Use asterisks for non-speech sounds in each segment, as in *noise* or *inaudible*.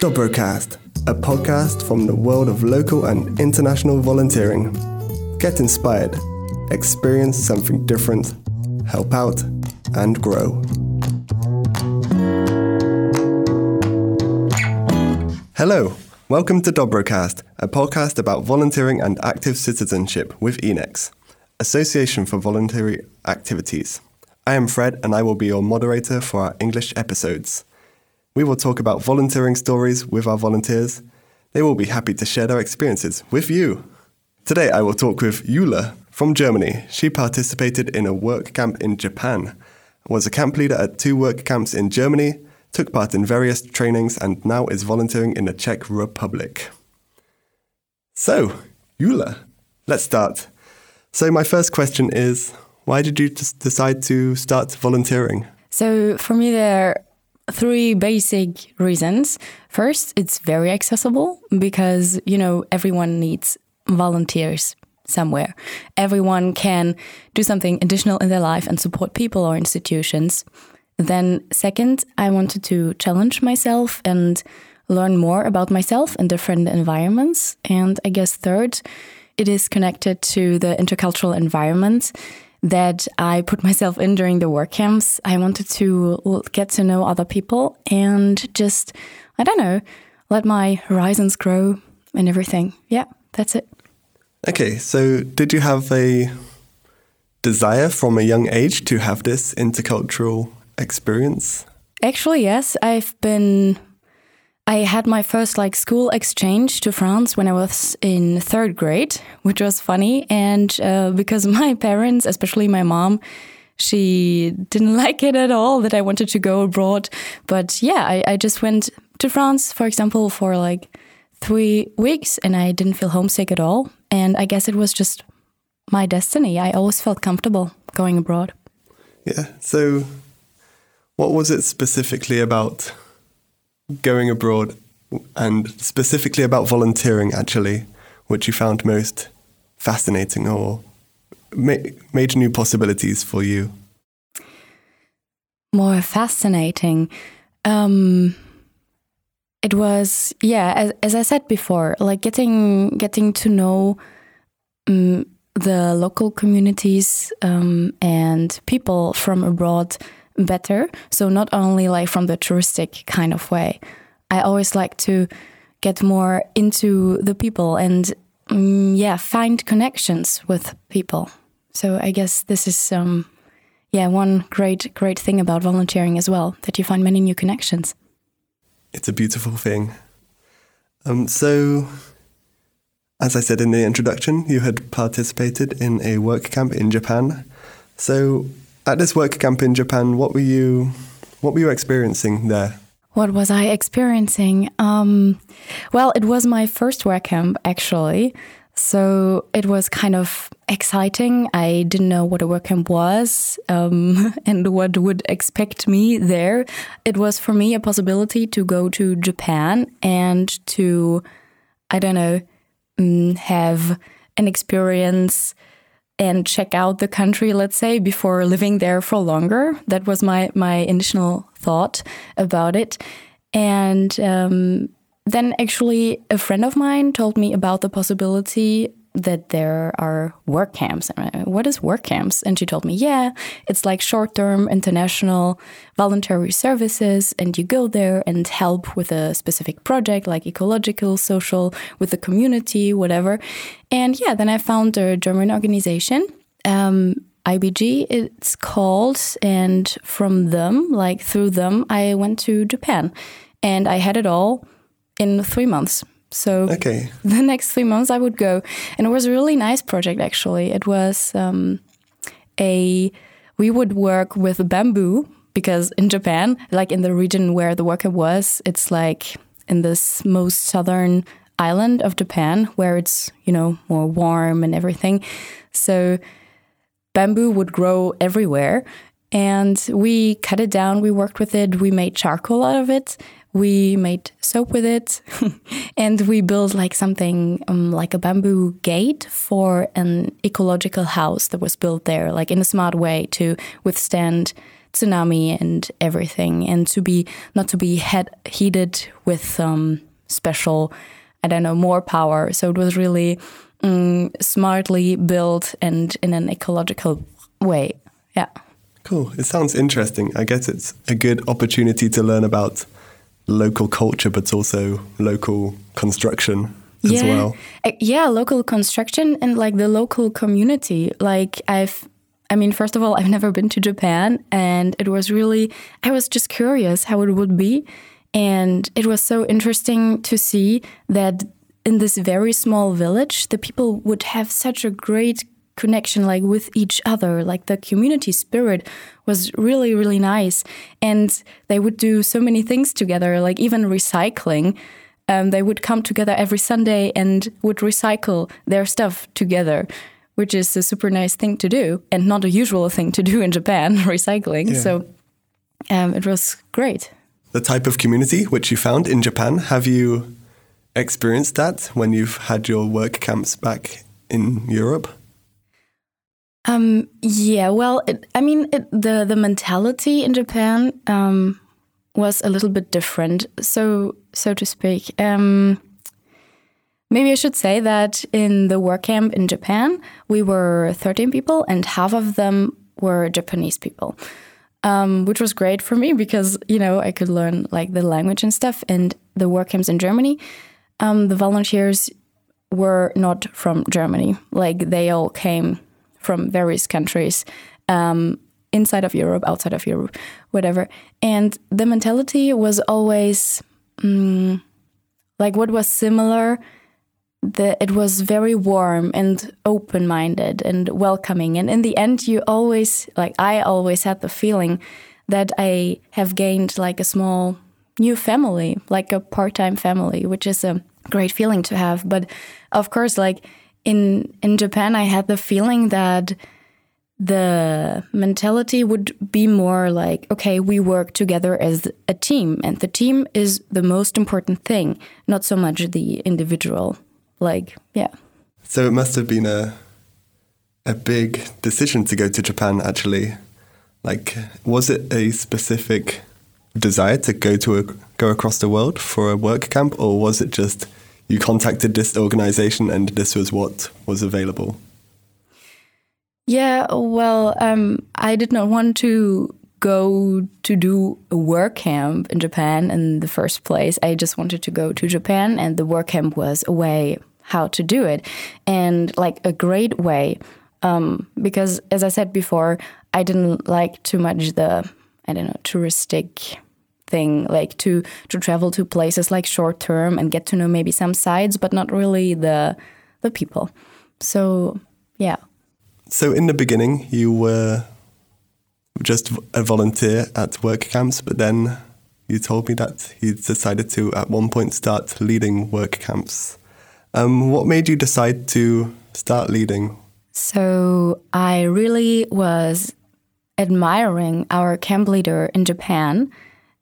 Dobrocast, a podcast from the world of local and international volunteering. Get inspired, experience something different, help out, and grow. Hello, welcome to Dobrocast, a podcast about volunteering and active citizenship with INEX, Association for Voluntary Activities. I am Fred and I will be your moderator for our English episodes. We will talk about volunteering stories with our volunteers. They will be happy to share their experiences with you. Today I will talk with Jule from Germany. She participated in a work camp in Japan, was a camp leader at two work camps in Germany, took part in various trainings, and now is volunteering in the Czech Republic. So, Jule, let's start. So, my first question is why did you decide to start volunteering? So, for me, there three basic reasons. First, it's very accessible because, you know, everyone needs volunteers somewhere. Everyone can do something additional in their life and support people or institutions. Then, second, I wanted to challenge myself and learn more about myself in different environments. And I guess third, it is connected to the intercultural environment that I put myself in during the work camps. I wanted to get to know other people and just, I don't know, let my horizons grow and everything. Yeah, that's it. Okay, so did you have a desire from a young age to have this intercultural experience? Actually, yes. I've been I had my first like school exchange to France when I was in third grade, which was funny. And uh, because *laughs* my parents, especially my mom, she didn't *laughs* like it at all that I wanted to go abroad. But yeah, I, I just went to France, for example, for like three weeks and I didn't feel homesick at all. And I guess it was just my destiny. I always felt comfortable going abroad. Yeah. So, what was it specifically about going abroad and specifically about volunteering, actually, which you found most fascinating or ma- major new possibilities for you? More fascinating. Um, it was yeah, as, as I said before, like getting getting to know um, the local communities um, and people from abroad better. So not only like from the touristic kind of way. I always like to get more into the people and um, yeah, find connections with people. So I guess this is um yeah, one great great thing about volunteering as well that you find many new connections. It's a beautiful thing. Um so as I said in the introduction, you had participated in a work camp in Japan. So at this work camp in Japan, what were you what were you experiencing there? What was I experiencing? Um, well, it was my first work camp actually. So it was kind of exciting. I didn't know what a work camp was um, *laughs* and what would expect me there. It was for me a possibility to go to Japan and to, I don't know, mm, have an experience and check out the country, let's say, before living there for longer. That was my my initial thought about it, and um, then actually a friend of mine told me about the possibility that there are work camps. What is work camps? And she told me, yeah, it's like short term international voluntary services, and you go there and help with a specific project, like ecological, social, with the community, whatever. And yeah, then I found a German organization. Um, IBG, it's called, and from them, like through them, I went to Japan and I had it all in three months. So okay. *laughs* the next three months I would go, and it was a really nice project. Actually, it was um, a we would work with bamboo because in Japan, like in the region where the worker was, it's like in this most southern island of Japan where it's you know more warm and everything. So bamboo would grow everywhere. And we cut it down, we worked with it, we made charcoal out of it, we made soap with it *laughs* and we built like something um, like a bamboo gate for an ecological house that was built there like in a smart way to withstand tsunami and everything and to be not to be head, heated with um, special i don't know more power. So it was really um, smartly built and in an ecological way. Yeah. Cool. It sounds interesting. I guess it's a good opportunity to learn about local culture, but also local construction as yeah. well. Uh, yeah, local construction and like the local community. Like I've I mean, first of all, I've never been to Japan and it was really I was just curious how it would be and it was so interesting to see that in this very small village the people would have such a great connection like with each other. Like the community spirit was really really nice. And they would do so many things together like even recycling. Um, they would come together every sunday and would recycle their stuff together which is a super nice thing to do and not a usual thing to do in japan *laughs* recycling. Yeah. so um, it was great. The type of community which you found in japan have you experienced that when you've had your work camps back in europe um, yeah, well, it, I mean, it, the the mentality in Japan um, was a little bit different, so so to speak. Um, maybe I should say that in the work camp in Japan, we were 13 people, and half of them were Japanese people, um, which was great for me because you know I could learn like the language and stuff. And the work camps in Germany, um, the volunteers were not from Germany; like they all came from various countries um, inside of Europe, outside of Europe, whatever. And the mentality was always um, like what was similar. The, it was very warm and open minded and welcoming. And in the end, you always, like, I always had the feeling that I have gained like a small new family, like a part time family, which is a great feeling to have. But of course, like, in in Japan, I had the feeling that the mentality would be more like, okay, we work together as a team, and the team is the most important thing, not so much the individual. Like, yeah. So it must have been a a big decision to go to Japan. Actually, like, was it a specific desire to go to a, go across the world for a work camp, or was it just you contacted this organization and this was what was available? Yeah, well, um, I did not want to go to do a work camp in Japan in the first place. I just wanted to go to Japan, and the work camp was a way how to do it, and like a great way. Um, because, as I said before, I didn't like too much the I don't know touristic thing like to to travel to places like short term and get to know maybe some sides but not really the the people. So yeah. So in the beginning you were just a volunteer at work camps but then you told me that you decided to at one point start leading work camps. Um, what made you decide to start leading? So i really was admiring our camp leader in japan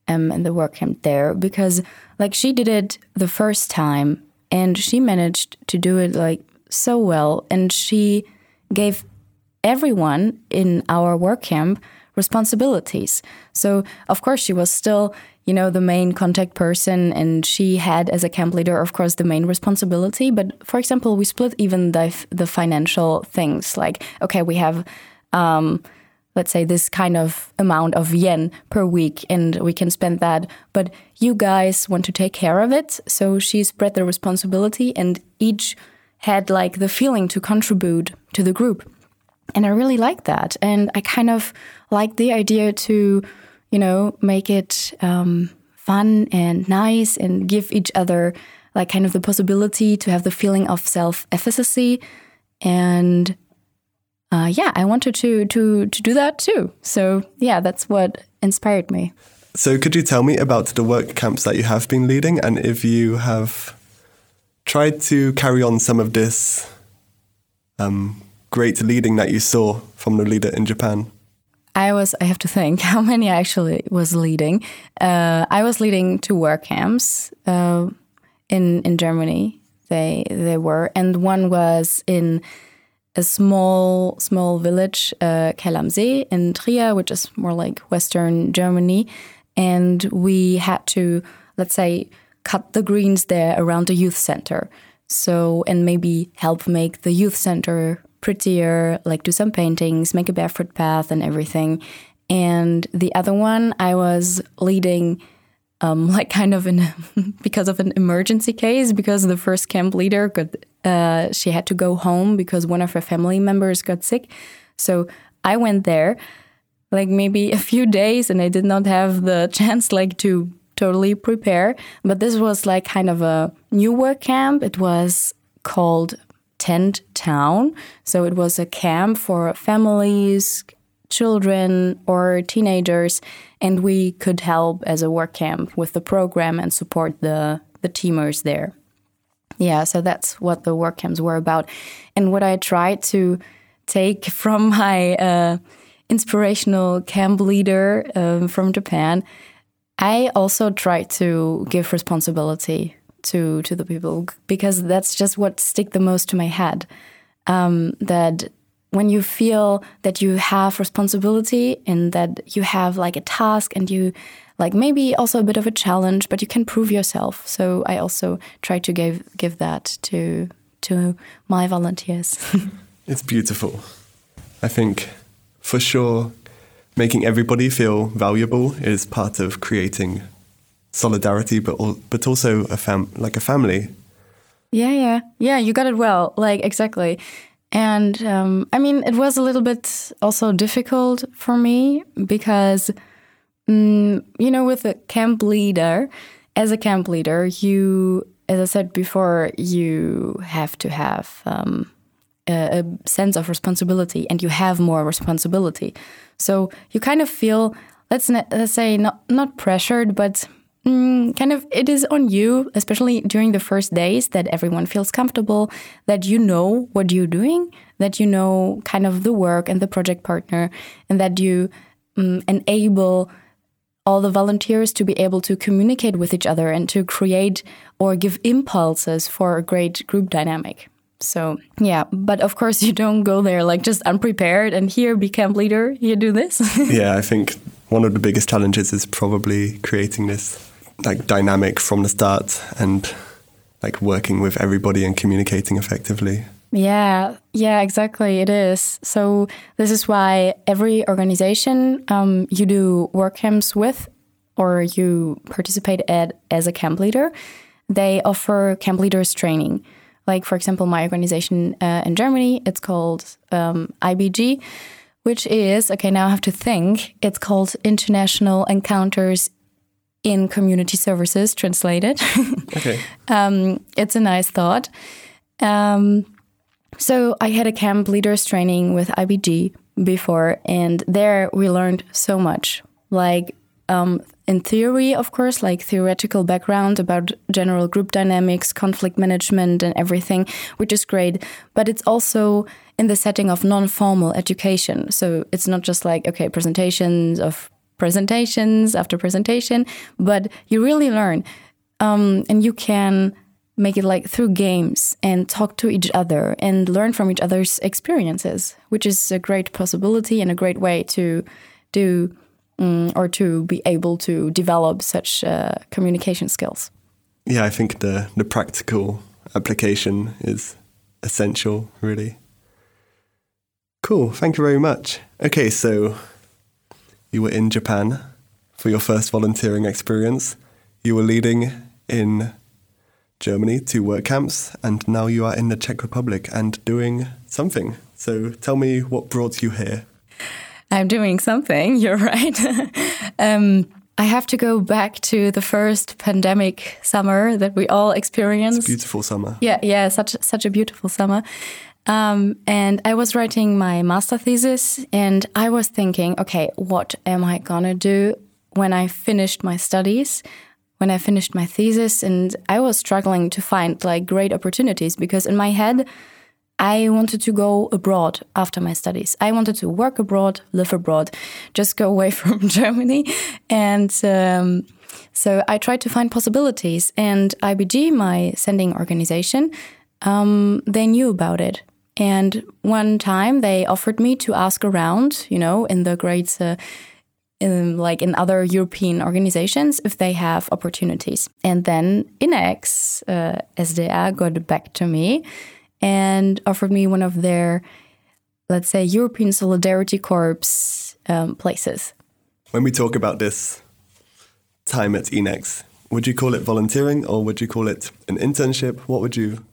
um, and the work camp there because like she did it the first time and she managed to do it like so well. And she gave everyone in our work camp responsibilities. So of course she was still you know the main contact person and she had as a camp leader of course the main responsibility. But for example we split even the the financial things. Like okay we have um, let's say this kind of amount of yen per week and we can spend that. But you guys want to take care of it so she spread the responsibility and each had like the feeling to contribute to the group. And i really like that. And i kind of like the idea to you know make it um, fun and nice and give each other like kind of the possibility to have the feeling of self efficacy and uh, yeah, I wanted to to to do that too. So yeah, that's what inspired me. So could you tell me about the work camps that you have been leading, and if you have tried to carry on some of this um, great leading that you saw from the leader in Japan? I was, I have to think *laughs* how many I actually was leading. Uh, I was leading two work camps uh, in in Germany. They they were, and one was in a small small village, uh, in Trier, which is more like Western Germany, and we had to let's say cut the greens there around the youth center. So and maybe help make the youth center prettier, like do some paintings, make a barefoot path and everything. And the other one, I was leading um, *laughs* like kind of in *laughs* because of an emergency case because the first camp leader got uh, she had to go home because one of her family members got sick. So I went there like maybe a few days and I did not have the *laughs* chance like to totally prepare. But this was like kind of a new work camp. It was called Tent Town. So it was a camp for families, children, or teenagers, and we could help as a work camp with the program and support the, the teamers there. Yeah, so that's what the work camps were about. And what I tried to take *laughs* from my uh, inspirational camp leader um, from Japan, I also tried to give responsibility to to the people because that's just what stick the most to my head. Um, that when you feel that you have responsibility and that you have like a task and you like maybe also a bit of a challenge, but you can prove yourself. So I also try to give give that to to my volunteers. *laughs* it's beautiful. I think for sure making everybody feel valuable is part of creating solidarity, but but also a fam like a family. Yeah, yeah, yeah. You got it well. Like exactly. And um, I mean, it was a little bit also difficult for me because, mm, you know, with a camp leader, as a camp leader, you, as I said before, you have to have um, a, a sense of responsibility, and you have more responsibility. So you kind of feel, let's let's say, not not pressured, but mm, kind of it is on you, especially during the first days, that everyone feels comfortable, that you know what you're doing, that you know kind of the work and the project partner, and that you um, enable all the volunteers to be able to communicate with each other and to create or give impulses for a great group dynamic. So yeah, but of course *laughs* you don't go there like just unprepared and here be camp leader, you do this. *laughs* yeah, I think one of the biggest challenges is probably creating this like dynamic from the start and like working with everybody and communicating effectively. Yeah, yeah, exactly. It is. So this is why every organization um, you do work camps with, or you participate at as a camp leader, they offer camp leaders training. Like for example, my organization uh, in Germany, it's called um, IBG, which is okay. Now I have to think. It's called International Encounters in community services translated. *laughs* okay. um, it's a nice thought. Um, so I had a camp leaders training with IBG before, and there we learned so much. Like um, in theory, of course, like theoretical background about general group dynamics, conflict management, and everything, which is great. But it's also in the setting of non formal education. So it's not just like, okay, presentations of presentations after presentation, but you really learn. Um, and you can make it like through games and talk to each other and learn from each other's experiences, which is a great possibility and a great way to do um, or to be able to develop such uh, communication skills. Yeah, I think the, the practical application is essential, really. Cool, thank you very much. Okay, so you were in Japan for your first volunteering experience. You were leading in Germany to work camps, and now you are in the Czech Republic and doing something. So tell me what brought you here. I'm doing something, *laughs* you're right. *laughs* um, I have to go back to the first pandemic summer that we all experienced. beautiful summer. Yeah, yeah, such such a beautiful summer. Um, and I was writing my master thesis, and I was thinking, okay, what am I gonna do when I finished my studies? When I finished my thesis, and I was struggling to find like great opportunities because in my head, I wanted to go abroad after my studies. I wanted to work abroad, live abroad, just go away *laughs* from Germany. And um, so I tried to find possibilities. And IBG, my sending organization, um, they knew about it. And one time they offered me to ask around, you know, in the grades. Uh, in, like in other European organizations if they have opportunities. And then INEX uh, SDA got back to me and offered me one of their, let's say, European Solidarity Corps um, places. When we talk about this time at INEX, would you call it volunteering or would you call it an internship? What would you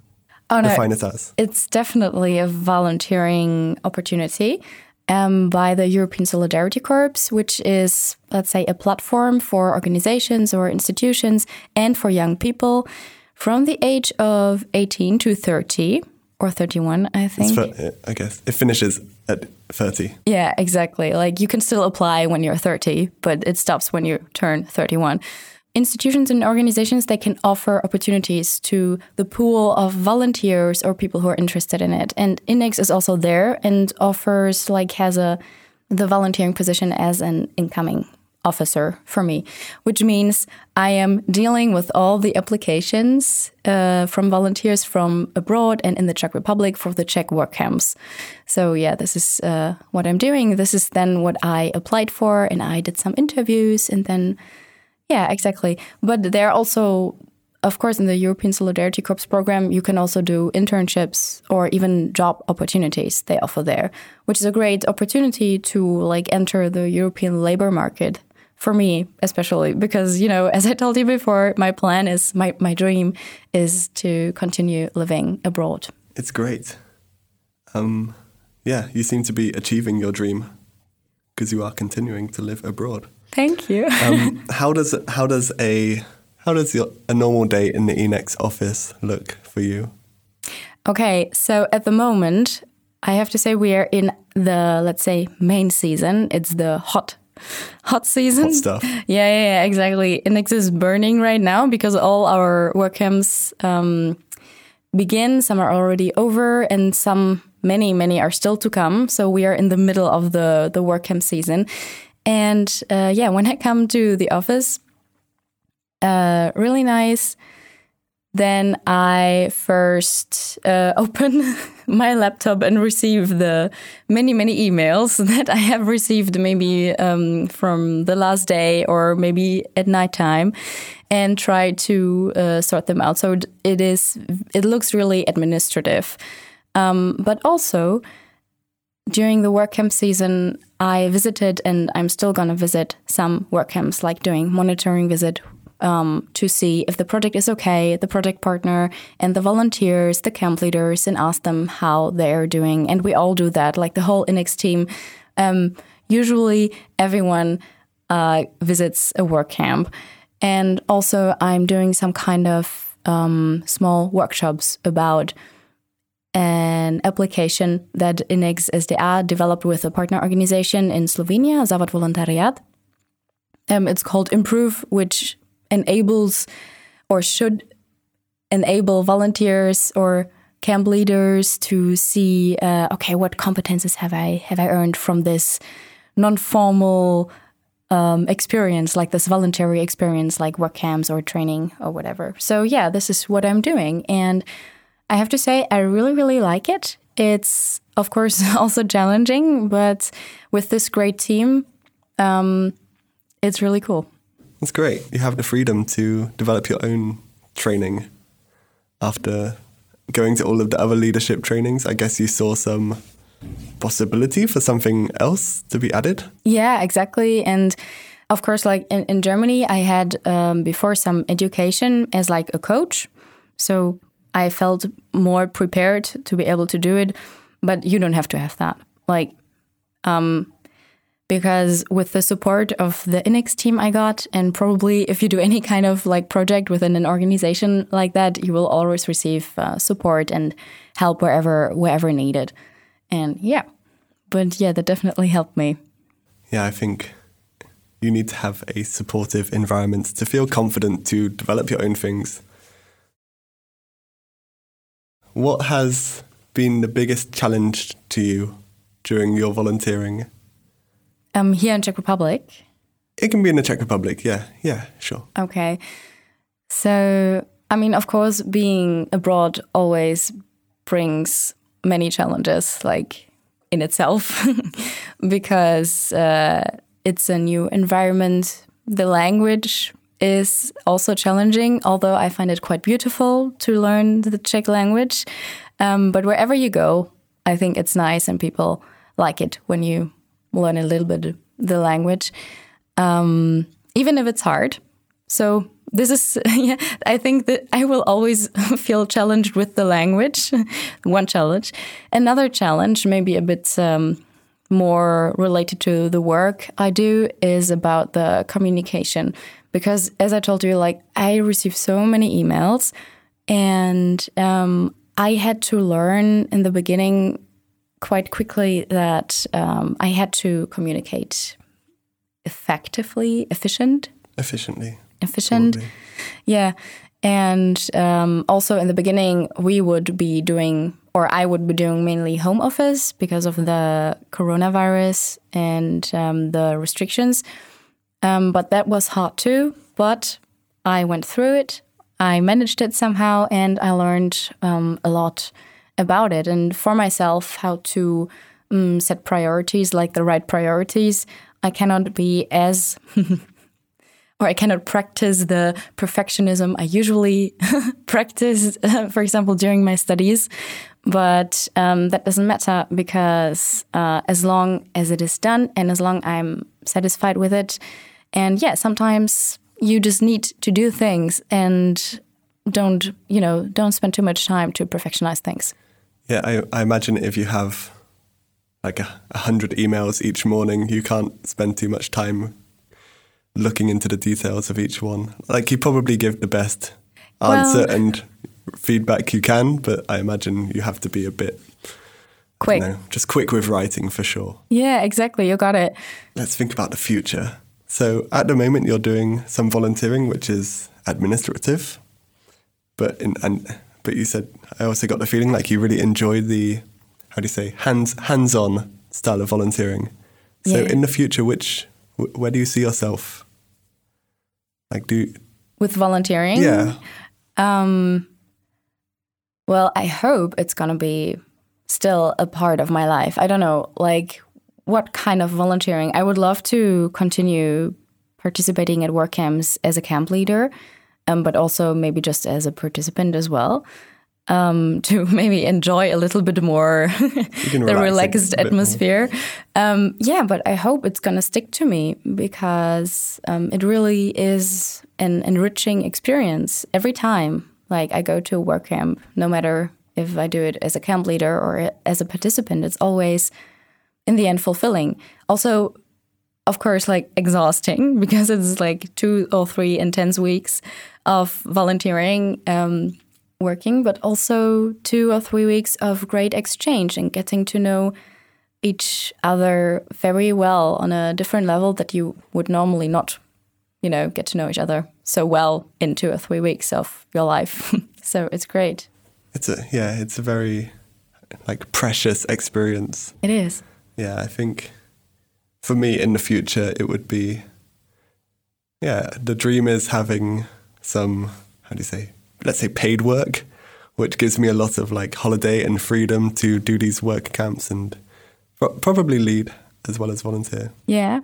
oh, no, define it as? It's definitely a volunteering opportunity um, by the European Solidarity Corps, which is, let's say, a platform for organizations or institutions and for young people from the age of 18 to 30 or 31, I think. For, I guess it finishes at 30. Yeah, exactly. Like you can still apply when you're 30, but it stops when you turn 31 institutions and organizations they can offer opportunities to the pool of volunteers or people who are interested in it. And INEX is also there and offers like has a the volunteering position as an incoming officer for me which means i am dealing with all the applications uh, from volunteers from abroad and in the czech republic for the czech work camps. So yeah this is uh, what i'm doing. This is then what i applied for and i did some interviews and then yeah, exactly. But there are also, of course, in the European Solidarity Corps program, you can also do internships or even job opportunities they offer there, which is a great opportunity to like enter the European labor market for me especially because you know as i told you before my plan is my, my dream is to continue living abroad. It's great. Um, yeah you seem to be achieving your dream because you are continuing to live abroad Thank you. um, *laughs* how does how does a how does your, a normal day in the INEX office look for you? Okay, so at the moment, I have to say we are in the let's say main season. It's the hot hot season. Hot stuff. *laughs* Yeah, yeah, yeah exactly. INEX is burning right now because all our work camps um, begin. Some are already over, and some many many are still to come. So we are in the middle of the the work camp season, and uh, yeah, when I come to the office, uh, really nice. Then I first uh, *laughs* open my laptop and receive the many, many emails *laughs* that I have received maybe um, from the last day or maybe at nighttime and try to uh, sort them out. So it is, it looks really administrative. Um, but also, during the work camp season, I visited and I'm still going to visit some work camps, like doing monitoring visit um, to see if the project is okay, the project partner and the volunteers, the camp leaders, and ask them how they're doing. And we all do that, like the whole INEX team. Um, usually, everyone uh, visits a work camp. And also, I'm doing some kind of um, small workshops about an application that INEX SDA developed with a partner organization in Slovenia, Zavod Voluntariat. Um, it's called Improve, which enables or should enable volunteers or camp leaders to see, uh, okay, what competences have I have I earned from this non-formal um, experience, like this voluntary experience, like work camps or training or whatever. So yeah, this is what I'm doing, and I have to say, I really, really like it. It's, of course, *laughs* also challenging, but with this great team, um, it's really cool. It's great. You have the freedom to develop your own training after going to all of the other leadership trainings. I guess you saw some possibility for something else to be added. Yeah, exactly. And of course, like in, in Germany, I had um, before some education as like a coach. So I felt more prepared to be able to do it. But you don't have to have that. Like, um, because with the support of the INEX team I got, and probably if you do any kind of like project within an organization like that, you will always receive uh, support and help wherever wherever needed. And yeah, but yeah, that definitely helped me. Yeah, I think you need to have a supportive environment to feel confident to develop your own things what has been the biggest challenge to you during your volunteering? Um, here in Czech Republic. It can be in the Czech Republic. Yeah, yeah, sure. Okay. So, I mean, of course, being abroad always brings many challenges, like in itself, *laughs* because uh, it's a new environment. The language is also challenging, although I find it quite beautiful to learn the Czech language. Um, but wherever you go, I think it's nice and people like it when you learn a little bit the language, um, even if it's hard. So this is, *laughs* yeah, I think that I will always *laughs* feel challenged with the language. *laughs* One challenge. Another challenge, maybe a bit um, more related to the work I do, is about the communication. Because as I told you, like I received so many emails and um, I had to learn in the beginning quite quickly that um, I had to communicate effectively, efficient. Efficiently. Efficient. Probably. Yeah. And um, also in the beginning, we would be doing, or I would be doing mainly home office because of the coronavirus and um, the restrictions. Um, but that was hard too. But I went through it. I managed it somehow, and I learned um, a lot about it and for myself how to um, set priorities, like the right priorities. I cannot be as *laughs* or I cannot practice the perfectionism I usually *laughs* practice, *laughs* for example, during my studies. But um, that doesn't matter because uh, as long as it is done and as long I'm satisfied with it, and yeah, sometimes you just need to do things and don't you know don't spend too much time to perfectionize things. Yeah, I, I imagine if you have like a, a hundred emails each morning, you can't spend too much time looking into the details of each one. Like you probably give the best answer well, and feedback you can, but I imagine you have to be a bit quick. Know, just quick with writing for sure. Yeah, exactly. You got it. Let's think about the future. So at the moment you're doing some volunteering which is administrative. But in and but you said I also got the feeling like you really enjoyed the how do you say hands hands-on style of volunteering. So yeah. in the future which where do you see yourself like, do you, with volunteering? Yeah. Um, well, I hope it's gonna be still a part of my life. I don't know, like what kind of volunteering. I would love to continue participating at work camps as a camp leader, um, but also maybe just as a participant as well um, *laughs* to maybe enjoy a little bit more *laughs* the relaxed atmosphere. Um, yeah, but I hope it's going to stick to me because um, it really is an enriching experience every time. Like I go to a work camp, no matter if I do it as a camp leader or as a participant, it's always in the end fulfilling. Also, of course, like exhausting *laughs* because it's like two or three intense weeks of volunteering. Um, working, but also two or three weeks of great exchange and getting to know each other very well on a different level that you would normally not, you know, get to know each other so well in two or three weeks of your life. *laughs* so it's great. It's a yeah, it's a very like precious experience. It is. Yeah, I think for me in the future it would be yeah, the dream is having some how do you say let's say paid work, which gives me a lot of like holiday and freedom to do these work camps and probably lead as well as volunteer. Yeah.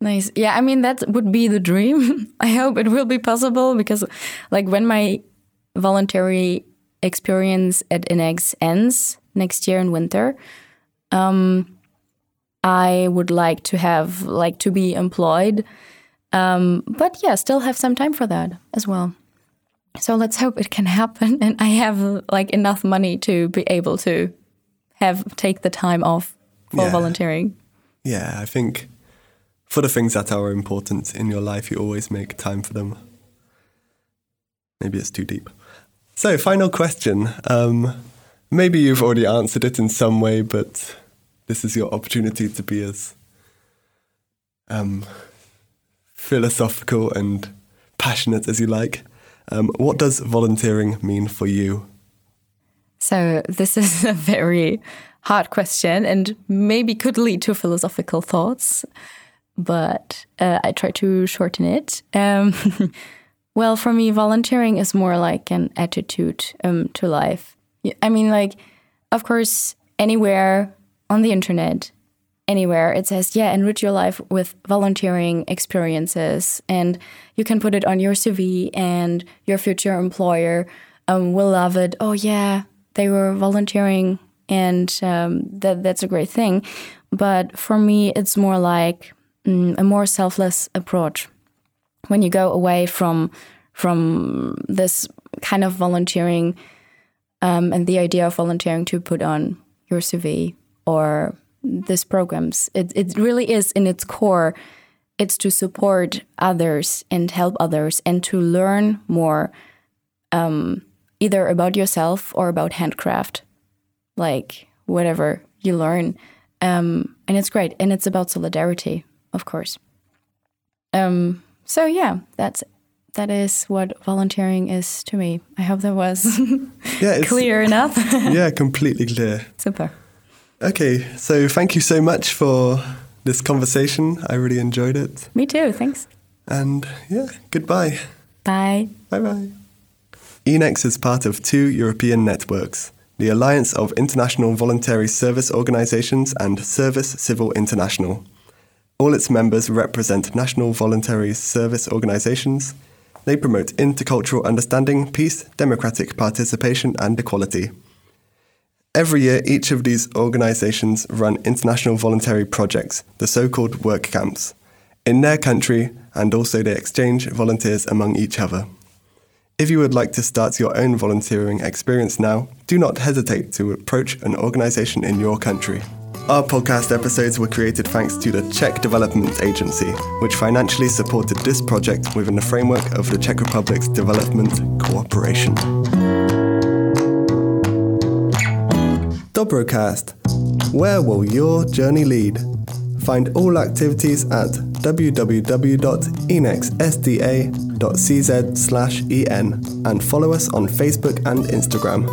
Nice. Yeah, I mean that would be the dream. *laughs* I hope it will be possible because like when my voluntary experience at INEX ends next year in winter, um, I would like to have like to be employed. Um, but yeah, still have some time for that as well. So let's hope it can *laughs* happen and I have like enough money to be able to have take the time off for yeah. volunteering. Yeah, I think for the things that are important in your life, you always make time for them. Maybe it's too deep. So, final question. Um, maybe you've already answered it in some way, but this is your opportunity to be as um, philosophical and passionate as you like. Um, what does volunteering mean for you? So, this is *laughs* a very hard question and maybe could lead to philosophical thoughts, but uh, I try to shorten it. Um, *laughs* well, for me, volunteering is more like an attitude um, to life. I mean, like, of course, anywhere on the internet, anywhere, it says, yeah, enrich your life with volunteering experiences. And you can put it on your CV, and your future employer um, will love it. Oh, yeah, they were volunteering, and um, that, that's a great thing. But for me, it's more like mm, a more selfless approach. When you go away from from this kind of volunteering um, and the idea of volunteering to put on your CV or these programs. It, it really is in its core, it's to support others and help others and to learn more um, either about yourself or about handcraft, like whatever you learn. Um, and it's great. And it's about solidarity, of course. Um, so yeah, that's that is what volunteering is to me. I hope that was *laughs* yeah, clear enough. *laughs* yeah, completely clear. Super. Okay, so thank you so much for this conversation. I really enjoyed it. Me too, thanks. And yeah, goodbye. Bye. Bye bye. INEX is part of two European networks the Alliance of International Voluntary Service Organizations and Service Civil International. All its members represent national voluntary service organizations. They promote intercultural understanding, peace, democratic participation, and equality. Every year, each of these organizations run international voluntary projects, the so called work camps, in their country, and also they exchange volunteers among each other. If you would like to start your own volunteering experience now, do not hesitate to approach an organization in your country. Our podcast episodes were created thanks to the Czech Development Agency, which financially supported this project within the framework of the Czech Republic's development cooperation. Dobrocast. Where will your journey lead? Find all activities at www.enexsda.cz/en and follow us on Facebook and Instagram.